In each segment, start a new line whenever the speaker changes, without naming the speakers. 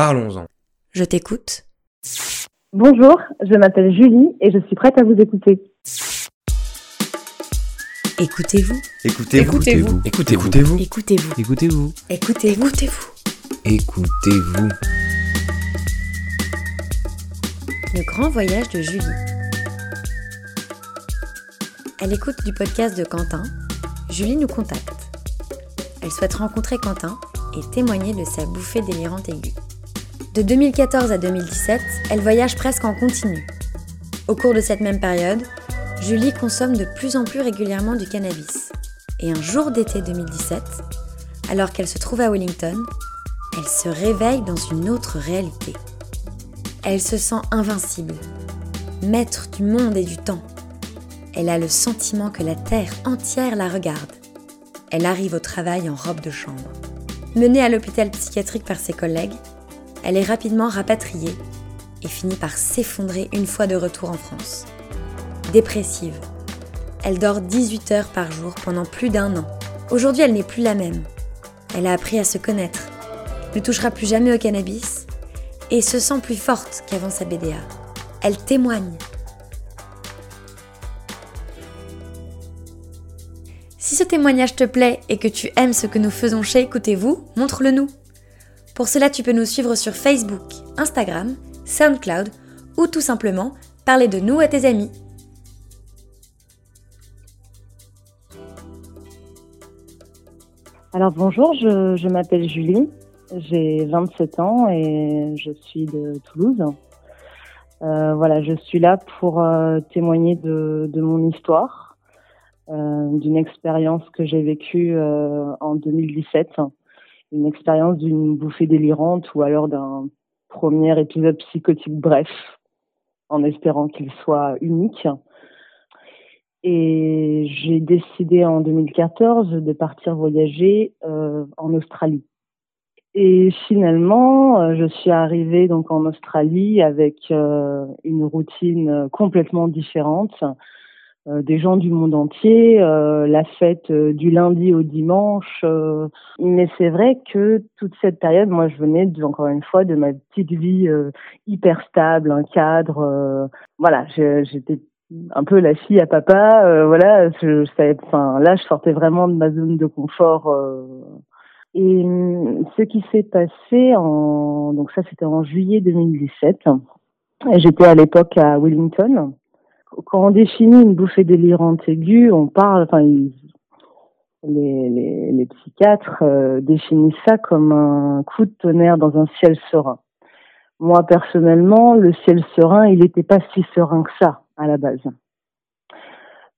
Parlons-en.
Je t'écoute.
Bonjour, je m'appelle Julie et je suis prête à vous écouter.
Écoutez-vous.
Écoutez-vous.
Écoutez-vous.
Écoutez-vous.
Écoutez-vous.
Écoutez-vous.
Écoutez-vous. Écoutez-vous.
Écoutez-vous.
Le grand voyage de Julie. Elle écoute du podcast de Quentin. Julie nous contacte. Elle souhaite rencontrer Quentin et témoigner de sa bouffée délirante aiguë. De 2014 à 2017, elle voyage presque en continu. Au cours de cette même période, Julie consomme de plus en plus régulièrement du cannabis. Et un jour d'été 2017, alors qu'elle se trouve à Wellington, elle se réveille dans une autre réalité. Elle se sent invincible, maître du monde et du temps. Elle a le sentiment que la Terre entière la regarde. Elle arrive au travail en robe de chambre. Menée à l'hôpital psychiatrique par ses collègues, elle est rapidement rapatriée et finit par s'effondrer une fois de retour en France. Dépressive, elle dort 18 heures par jour pendant plus d'un an. Aujourd'hui, elle n'est plus la même. Elle a appris à se connaître, ne touchera plus jamais au cannabis et se sent plus forte qu'avant sa BDA. Elle témoigne. Si ce témoignage te plaît et que tu aimes ce que nous faisons chez Écoutez-vous, montre-le nous. Pour cela, tu peux nous suivre sur Facebook, Instagram, SoundCloud ou tout simplement parler de nous à tes amis.
Alors bonjour, je, m'appelle Julie, j'ai 27 ans et je suis de Toulouse. Euh, voilà, je suis là pour euh, témoigner de, mon histoire, euh, d'une expérience que j'ai vécue en 2017, une expérience d'une bouffée délirante ou alors d'un premier épisode psychotique bref, en espérant qu'il soit unique. Et j'ai décidé en 2014 de partir voyager euh, en Australie. Et finalement, euh, je suis arrivée donc en Australie avec euh, une routine complètement différente, des gens du monde entier, euh, la fête euh, du lundi au dimanche. mais c'est vrai que toute cette période, moi, je venais de, encore une fois de ma petite vie hyper stable, un cadre. voilà, j'étais un peu la fille à papa. Euh, voilà, je, je enfin là, je sortais vraiment de ma zone de confort. Euh. et ce qui s'est passé en, donc ça, c'était en juillet 2017. J'étais à l'époque à Wellington. Quand on définit une bouffée délirante aiguë, on parle, enfin, les, psychiatres euh, définissent ça comme un coup de tonnerre dans un ciel serein. Moi, personnellement, le ciel serein, il n'était pas si serein que ça à la base.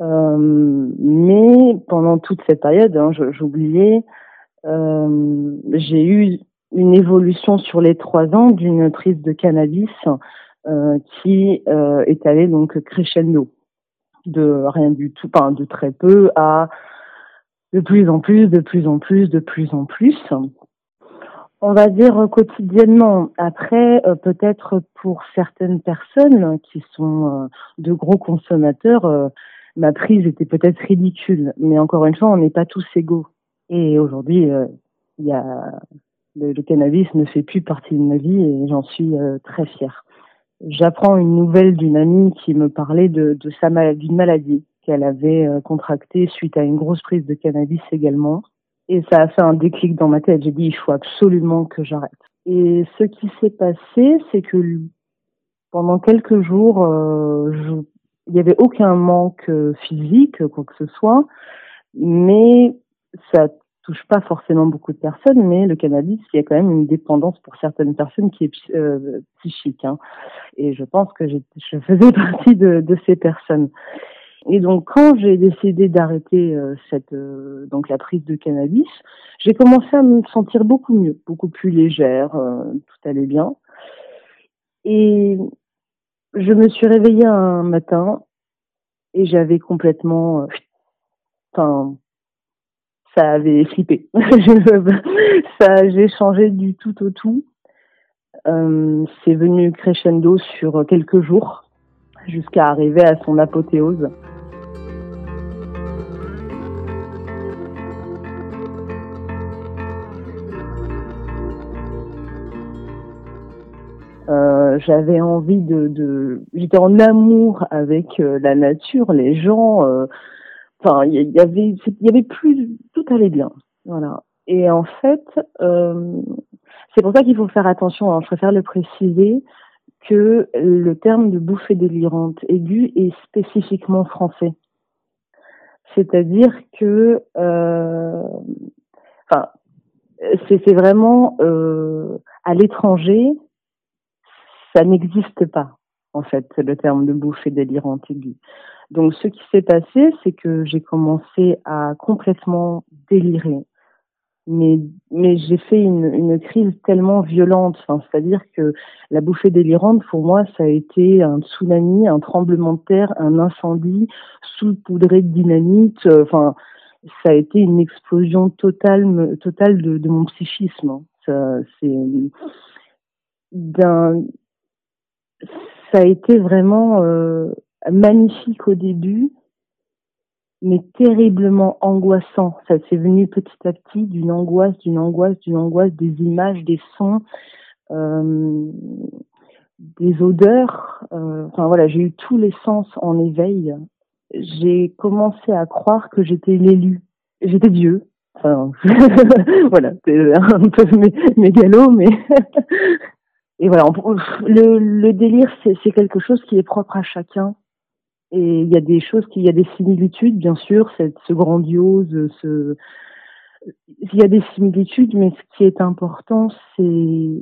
Euh, mais pendant toute cette période, hein, j'oubliais, euh, j'ai eu une évolution sur les trois ans d'une prise de cannabis qui euh, est allée donc crescendo de rien du tout, enfin de très peu à de plus en plus, de plus en plus, de plus en plus on va dire quotidiennement. Après, euh, peut-être pour certaines personnes qui sont euh, de gros consommateurs, euh, ma prise était peut-être ridicule. Mais encore une fois, on n'est pas tous égaux. Et aujourd'hui, il y a le, le, cannabis ne fait plus partie de ma vie et j'en suis très fière. J'apprends une nouvelle d'une amie qui me parlait de, sa d'une maladie qu'elle avait contractée suite à une grosse prise de cannabis également et ça a fait un déclic dans ma tête. J'ai dit, il faut absolument que j'arrête. Et ce qui s'est passé, c'est que pendant quelques jours, euh, il n'y avait aucun manque physique, quoi que ce soit, mais ça touche pas forcément beaucoup de personnes, mais le cannabis, il y a quand même une dépendance pour certaines personnes qui est euh, psychique. Hein. Et je pense que je faisais partie de, de ces personnes. Et donc, quand j'ai décidé d'arrêter euh, cette euh, donc la prise de cannabis, j'ai commencé à me sentir beaucoup mieux, beaucoup plus légère, euh, tout allait bien. Et je me suis réveillée un matin et j'avais complètement, enfin, ça avait flippé. ça, j'ai changé du tout au tout. c'est venu crescendo sur quelques jours jusqu'à arriver à son apothéose. Euh, j'avais envie de, j'étais en amour avec euh, la nature, les gens. Euh, enfin, il y, avait, plus, tout allait bien. Voilà. Et en fait, euh, c'est pour ça qu'il faut faire attention. Hein, je préfère le préciser que le terme de bouffée délirante aiguë est spécifiquement français. C'est-à-dire que, euh, enfin, c'est vraiment euh, à l'étranger, ça n'existe pas en fait le terme de bouffée délirante aiguë. Donc ce qui s'est passé, c'est que j'ai commencé à complètement délirer. Mais mais j'ai fait une, une crise tellement violente. Enfin c'est-à-dire que la bouffée délirante pour moi ça a été un tsunami un tremblement de terre un incendie saupoudré de dynamite. Enfin ça a été une explosion totale totale de, de mon psychisme. Ça c'est d'un ça a été vraiment euh, magnifique au début mais terriblement angoissant. Ça s'est venu petit à petit d'une angoisse, d'une angoisse, d'une angoisse, des images, des sons, euh, des odeurs. Euh, enfin voilà, j'ai eu tous les sens en éveil. J'ai commencé à croire que j'étais l'élu. J'étais Dieu. Enfin, voilà, c'est un peu mégalo, mais et voilà. Le, le délire, c'est quelque chose qui est propre à chacun et il y a des choses, qui, il y a des similitudes, bien sûr, cette, ce grandiose, ce, il y a des similitudes, mais ce qui est important, c'est,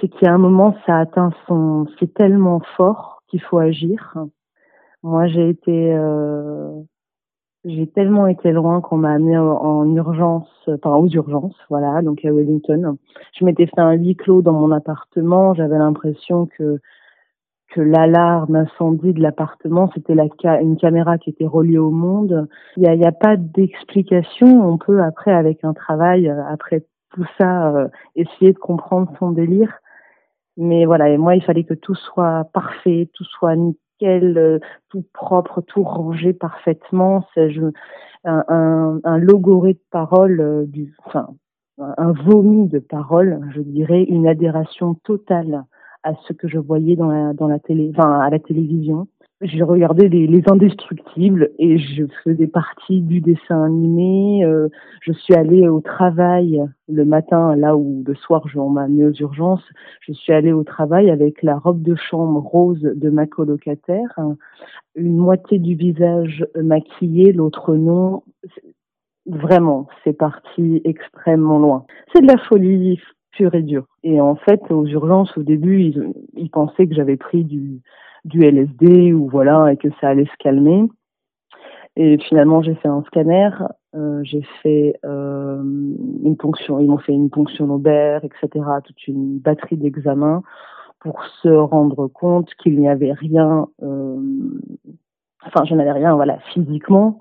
c'est a un moment, ça atteint son, c'est tellement fort qu'il faut agir. Moi, j'ai été, euh, j'ai tellement été loin qu'on m'a amené en urgence, enfin aux urgences, voilà, donc à Wellington. Je m'étais fait un huis clos dans mon appartement. J'avais l'impression que que l'alarme incendie de l'appartement, c'était la une caméra qui était reliée au monde. Il n'y a, a, pas d'explication. On peut après, avec un travail, euh, après tout ça, euh, essayer de comprendre son délire. Mais voilà, et moi, il fallait que tout soit parfait, tout soit nickel, euh, tout propre, tout rangé parfaitement. C'est un, un, un, logoré de paroles, du, enfin, un vomi de paroles, je dirais, une adhération totale à ce que je voyais dans la, télé, enfin, à la télévision. J'ai regardé les, les, Indestructibles et je faisais partie du dessin animé. Euh, je suis allée au travail le matin, là où le soir on m'a mis aux urgences. Je suis allée au travail avec la robe de chambre rose de ma colocataire, une moitié du visage maquillé, l'autre non. Vraiment, c'est parti extrêmement loin. C'est de la folie et dur. Et en fait, aux urgences, au début, ils, pensaient que j'avais pris du, du LSD ou voilà, et que ça allait se calmer. Et finalement, j'ai fait un scanner, euh, j'ai fait euh, une ponction, ils m'ont fait une ponction lobaire, etc., toute une batterie d'examens pour se rendre compte qu'il n'y avait rien, euh, enfin, je n'avais rien, voilà, physiquement,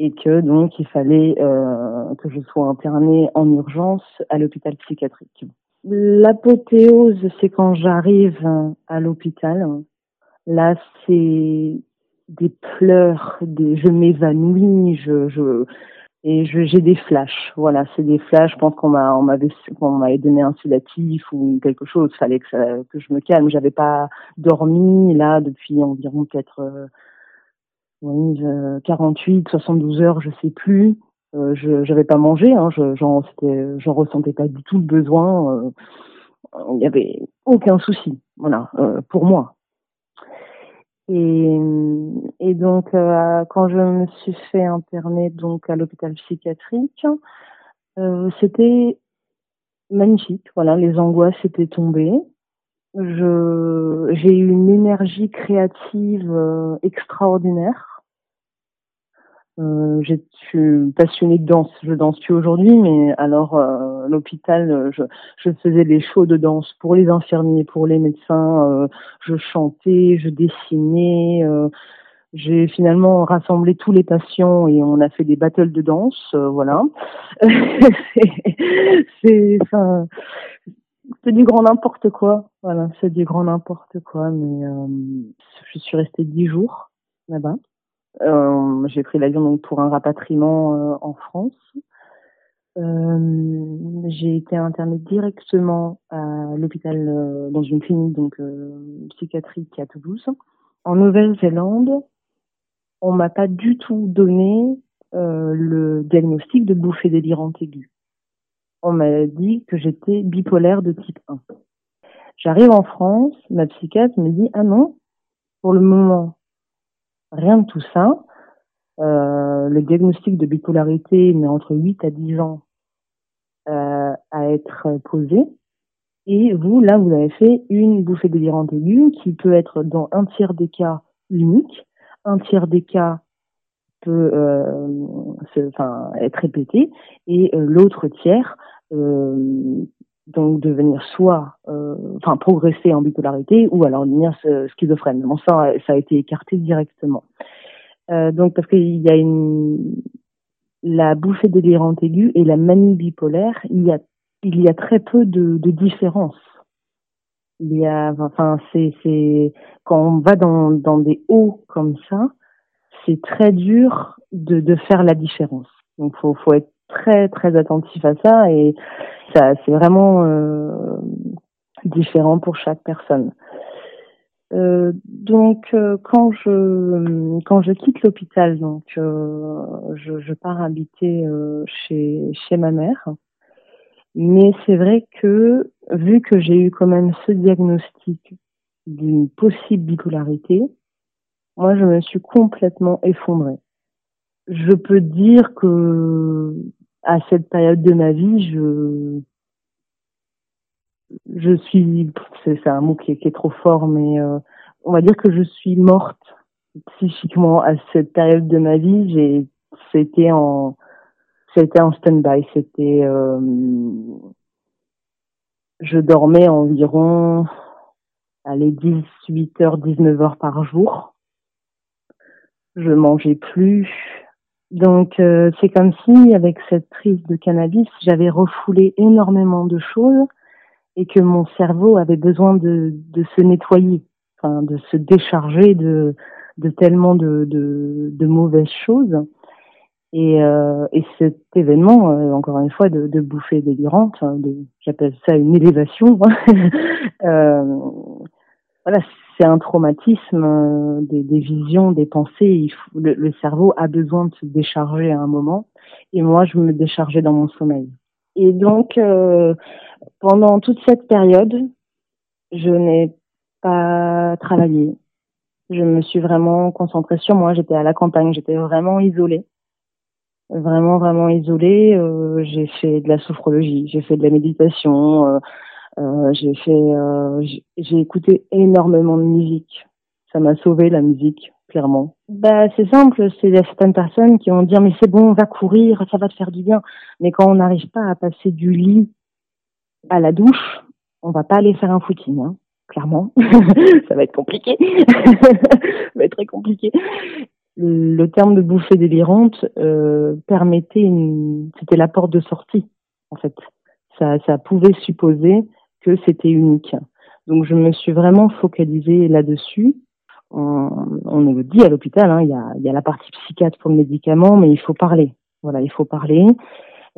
et que donc il fallait euh, que je sois internée en urgence à l'hôpital psychiatrique. L'apothéose, c'est quand j'arrive à l'hôpital. Là, c'est des pleurs, des je m'évanouis, je, je et j'ai des flashs. Voilà, c'est des flashs. Je pense qu'on m'a on m'avait qu'on m'avait donné un sédatif ou quelque chose. Fallait que ça, que je me calme. J'avais pas dormi là depuis environ peut-être 48, 72 heures, je sais plus. Euh, je j'avais pas mangé, hein, je j'en j'en ressentais pas du tout le besoin. Euh, il n'y avait aucun souci, voilà, euh, pour moi. Et, et donc euh, quand je me suis fait interner donc à l'hôpital psychiatrique, euh, c'était magnifique. Voilà, les angoisses étaient tombées. Je j'ai eu une énergie créative extraordinaire. Euh, je suis passionnée de danse. Je danse plus aujourd'hui, mais alors euh, l'hôpital, euh, je, je, faisais des shows de danse pour les infirmiers, pour les médecins. Euh, je chantais, je dessinais. Euh, j'ai finalement rassemblé tous les patients et on a fait des battles de danse. voilà. c'est, c'est du grand n'importe quoi. Voilà, c'est du grand n'importe quoi. Mais je suis restée dix jours là-bas. Euh, j'ai pris l'avion donc pour un rapatriement euh, en France. Euh, j'ai été internée directement à l'hôpital euh, dans une clinique donc euh, psychiatrique à Toulouse. En Nouvelle-Zélande, on m'a pas du tout donné le diagnostic de bouffée délirante aiguë. On m'a dit que j'étais bipolaire de type 1. J'arrive en France, ma psychiatre me dit ah non, pour le moment, rien de tout ça. Euh, le diagnostic de bipolarité met entre 8 à 10 ans euh, à être posé. Et vous, là, vous avez fait une bouffée délirante aiguë qui peut être dans un tiers des cas unique, un tiers des cas peut euh, être répété, et l'autre tiers donc devenir soit, euh, enfin progresser en bipolarité ou alors devenir schizophrène. Bon, ça, ça a été écarté directement. Euh, donc parce qu'il y a une la bouffée délirante aiguë et la manie bipolaire, il y a il y a très peu de, de différences. Il y a, enfin, c'est c'est quand on va dans dans des hauts comme ça, c'est très dur de de faire la différence. Donc faut faut être très très attentif à ça et ça c'est vraiment euh, différent pour chaque personne. Euh, donc euh, quand je quand je quitte l'hôpital donc euh, je, je, pars habiter euh, chez chez ma mère mais c'est vrai que vu que j'ai eu quand même ce diagnostic d'une possible bipolarité moi je me suis complètement effondrée je peux dire que à cette période de ma vie, je je suis c'est un mot qui est, qui est, trop fort, mais euh, on va dire que je suis morte psychiquement à cette période de ma vie. J'ai c'était en c'était en stand-by, c'était euh, je dormais environ allez 18 heures 19 heures par jour. Je mangeais plus, donc euh, c'est comme si avec cette prise de cannabis, j'avais refoulé énormément de choses et que mon cerveau avait besoin de, de se nettoyer, enfin de se décharger de, de tellement de, de, de mauvaises choses. Et, euh, et cet événement, euh, encore une fois, de, de bouffée délirante, hein, j'appelle ça une élévation, euh, voilà, c'est un traumatisme, euh, des, visions, des pensées. Le, cerveau a besoin de se décharger à un moment. Et moi, je me déchargeais dans mon sommeil. Et donc, euh, pendant toute cette période, je n'ai pas travaillé. Je me suis vraiment concentrée sur moi. J'étais à la campagne, j'étais vraiment isolée. Vraiment, vraiment isolée. Euh, j'ai fait de la sophrologie, j'ai fait de la méditation. Euh, j'ai fait, euh, j'ai écouté énormément de musique. Ça m'a sauvé la musique, clairement. Bah, c'est simple. C'est certaines personnes qui vont dire mais c'est bon, on va courir, ça va te faire du bien. Mais quand on n'arrive pas à passer du lit à la douche, on va pas aller faire un footing, hein, clairement. ça va être compliqué. ça va être très compliqué. Le terme de bouffée délirante euh, permettait une, c'était la porte de sortie, en fait. Ça, ça pouvait supposer que c'était unique. Donc je me suis vraiment focalisée là-dessus. On, on le dit à l'hôpital, hein, il, y a, y a la partie psychiatre pour le médicament, mais il faut parler. Voilà, il faut parler.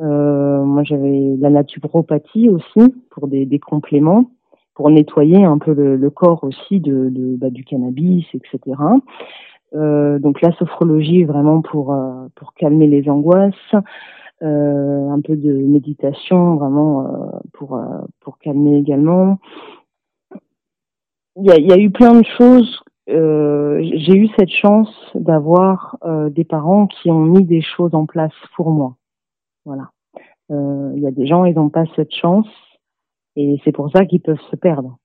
Euh, moi, j'avais la naturopathie aussi pour des, des, compléments, pour nettoyer un peu le, le corps aussi de, de bah, du cannabis, etc. Euh, donc la sophrologie vraiment pour euh, pour calmer les angoisses un peu de méditation vraiment euh, pour euh, pour calmer également. Il y a, y a eu plein de choses. J'ai eu cette chance d'avoir des parents qui ont mis des choses en place pour moi. Voilà. Il y a des gens ils n'ont pas cette chance et c'est pour ça qu'ils peuvent se perdre.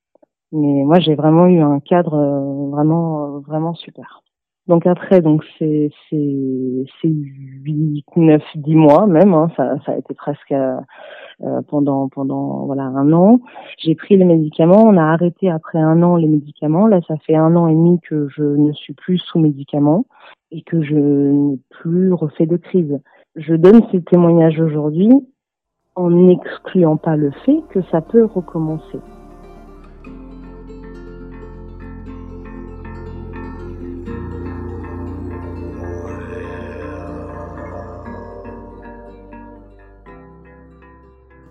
Mais moi j'ai vraiment eu un cadre vraiment vraiment super. Donc après, donc c'est c'est c'est huit, neuf, dix mois même. Hein, ça ça a été presque euh, pendant pendant voilà un an. J'ai pris les médicaments. On a arrêté après un an les médicaments. Là, ça fait un an et demi que je ne suis plus sous médicaments et que je n'ai plus refait de crise. Je donne ces témoignages aujourd'hui en n'excluant pas le fait que ça peut recommencer.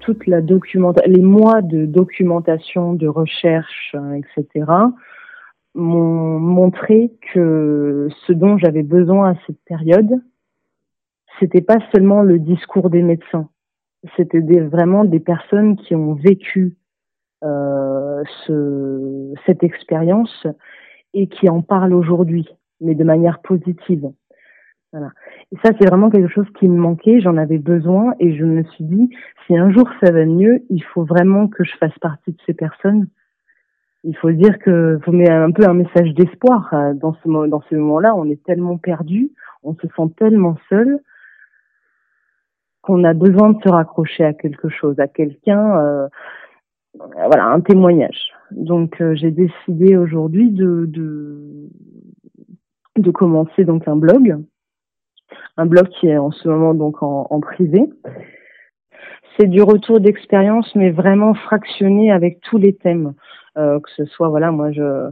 Toute la documentation, les mois de documentation, de recherche, etc., m'ont montré que ce dont j'avais besoin à cette période, c'était pas seulement le discours des médecins, c'était vraiment des personnes qui ont vécu euh, ce, cette expérience et qui en parlent aujourd'hui, mais de manière positive. Voilà. Et ça, c'est vraiment quelque chose qui me manquait, j'en avais besoin et je me suis dit, si un jour ça va mieux, il faut vraiment que je fasse partie de ces personnes. Il faut dire que vous mettez un peu un message d'espoir euh, dans ce, dans ce moment-là. On est tellement perdu, on se sent tellement seul qu'on a besoin de se raccrocher à quelque chose, à quelqu'un, euh, voilà, un témoignage. Donc euh, j'ai décidé aujourd'hui de, de, de commencer donc un blog, un blog qui est en ce moment donc en, en privé. C'est du retour d'expérience, mais vraiment fractionné avec tous les thèmes, euh, que ce soit voilà, moi je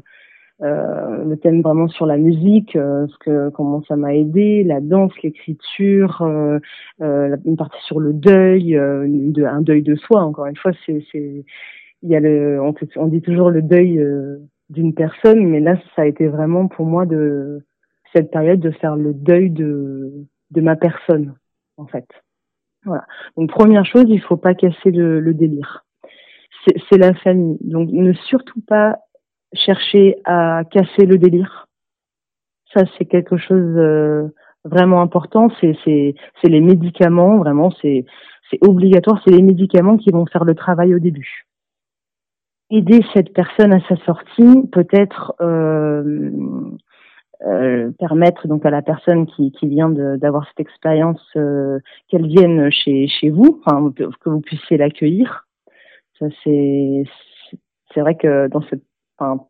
euh, le thème vraiment sur la musique, euh, ce que comment ça m'a aidé, la danse, l'écriture, euh, euh une partie sur le deuil, de, un deuil de soi. Encore une fois, c'est il y a le on, on dit toujours le deuil d'une personne, mais là ça a été vraiment pour moi de cette période de faire le deuil de de ma personne en fait. Voilà. Donc première chose, il faut pas casser le, délire. C'est la famille. Donc ne surtout pas chercher à casser le délire. Ça, c'est quelque chose euh, vraiment important. C'est c'est les médicaments, vraiment, c'est c'est obligatoire. C'est les médicaments qui vont faire le travail au début. Aider cette personne à sa sortie, peut-être euh, euh, permettre donc à la personne qui, qui vient d'avoir cette expérience euh, qu'elle vienne chez chez vous, enfin, que vous puissiez l'accueillir. Ça c'est c'est vrai que dans cette enfin,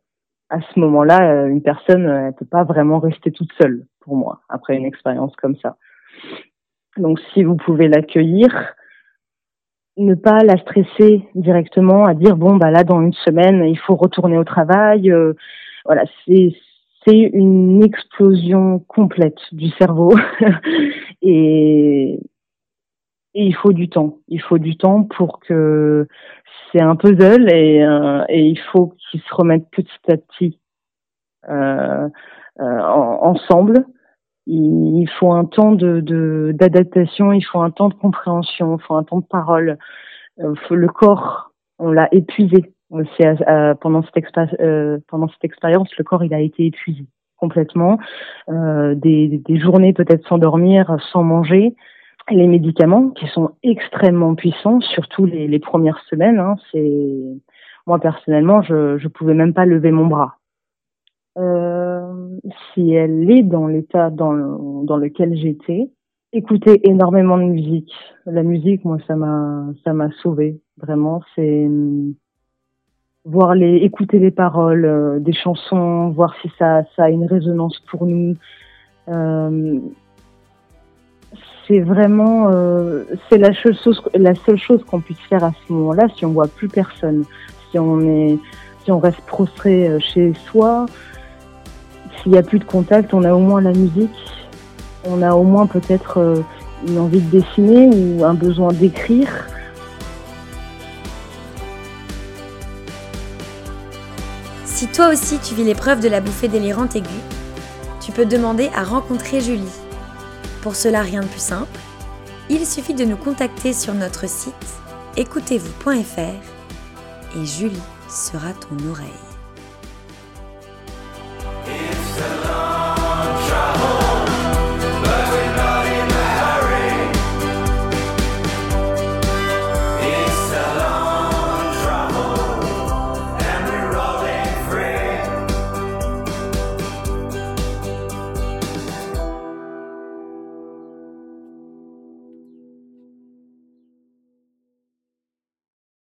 à ce moment-là, euh, une personne ne peut pas vraiment rester toute seule pour moi après une expérience comme ça. Donc si vous pouvez l'accueillir, ne pas la stresser directement à dire bon bah là dans une semaine il faut retourner au travail. Euh, voilà, c'est c'est une explosion complète du cerveau et il faut du temps. Il faut du temps pour que c'est un puzzle et, euh, il faut qu'ils se remettent petit à petit euh, euh, ensemble. Il, faut un temps d'adaptation, il faut un temps de compréhension, il faut un temps de parole. Euh, le corps, on l'a épuisé. Pendant cette pendant cette expérience, le corps il a été épuisé complètement. des, des journées peut-être sans dormir, sans manger les médicaments qui sont extrêmement puissants, surtout les, les premières semaines. Hein, c'est moi personnellement, je je pouvais même pas lever mon bras. Euh, si elle est dans l'état dans, le, dans lequel j'étais, écouter énormément de musique. La musique, moi, ça m'a ça m'a sauvé vraiment. C'est voir les écouter les paroles euh, des chansons, voir si ça ça a une résonance pour nous. Euh, c'est vraiment euh, c'est la seule chose la seule chose qu'on puisse faire à ce moment-là si on voit plus personne si on est si on reste prostré euh, chez soi. S'il n'y a plus de contact on a au moins la musique. On a au moins peut-être euh, une envie de dessiner ou un besoin d'écrire
Si toi aussi tu vis l'épreuve de la bouffée délirante aiguë, tu peux demander à rencontrer Julie pour cela, rien de plus simple. Il suffit de nous contacter sur notre site écoutez-vous.fr et Julie sera ton oreille.